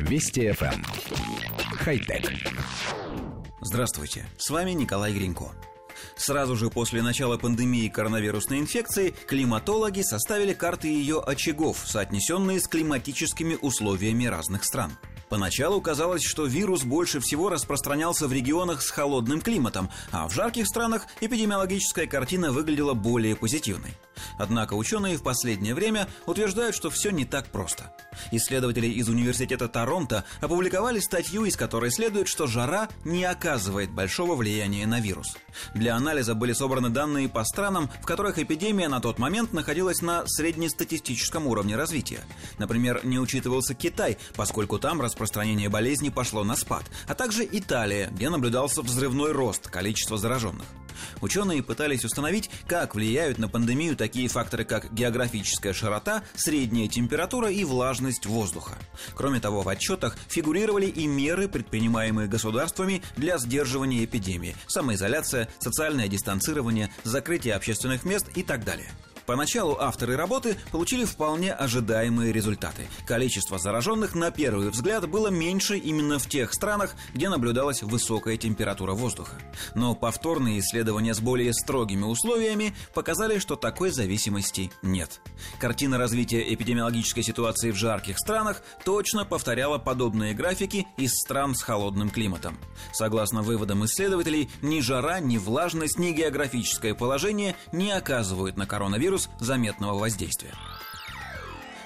Вести FM. Эм. Хай-тек. Здравствуйте, с вами Николай Гринько. Сразу же после начала пандемии коронавирусной инфекции климатологи составили карты ее очагов, соотнесенные с климатическими условиями разных стран – Поначалу казалось, что вирус больше всего распространялся в регионах с холодным климатом, а в жарких странах эпидемиологическая картина выглядела более позитивной. Однако ученые в последнее время утверждают, что все не так просто. Исследователи из Университета Торонто опубликовали статью, из которой следует, что жара не оказывает большого влияния на вирус. Для анализа были собраны данные по странам, в которых эпидемия на тот момент находилась на среднестатистическом уровне развития. Например, не учитывался Китай, поскольку там распространение болезни пошло на спад, а также Италия, где наблюдался взрывной рост количества зараженных. Ученые пытались установить, как влияют на пандемию такие факторы, как географическая широта, средняя температура и влажность воздуха. Кроме того, в отчетах фигурировали и меры, предпринимаемые государствами для сдерживания эпидемии, самоизоляция, социальное дистанцирование, закрытие общественных мест и так далее. Поначалу авторы работы получили вполне ожидаемые результаты. Количество зараженных на первый взгляд было меньше именно в тех странах, где наблюдалась высокая температура воздуха. Но повторные исследования с более строгими условиями показали, что такой зависимости нет. Картина развития эпидемиологической ситуации в жарких странах точно повторяла подобные графики из стран с холодным климатом. Согласно выводам исследователей, ни жара, ни влажность, ни географическое положение не оказывают на коронавирус вирус заметного воздействия.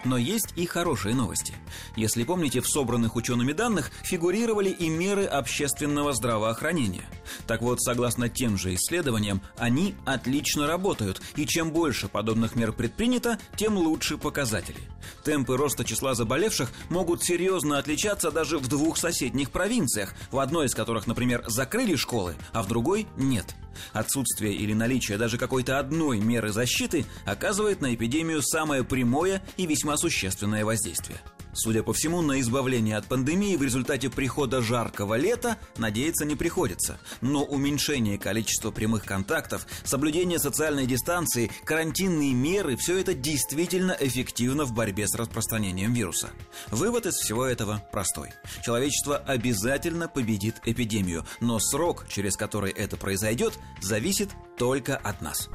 Но есть и хорошие новости. Если помните, в собранных учеными данных фигурировали и меры общественного здравоохранения. Так вот, согласно тем же исследованиям, они отлично работают, и чем больше подобных мер предпринято, тем лучше показатели. Темпы роста числа заболевших могут серьезно отличаться даже в двух соседних провинциях, в одной из которых, например, закрыли школы, а в другой нет – Отсутствие или наличие даже какой-то одной меры защиты оказывает на эпидемию самое прямое и весьма существенное воздействие. Судя по всему, на избавление от пандемии в результате прихода жаркого лета надеяться не приходится. Но уменьшение количества прямых контактов, соблюдение социальной дистанции, карантинные меры – все это действительно эффективно в борьбе с распространением вируса. Вывод из всего этого простой. Человечество обязательно победит эпидемию, но срок, через который это произойдет, зависит только от нас.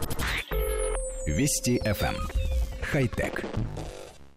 Вести FM. Эм. Хай-тек.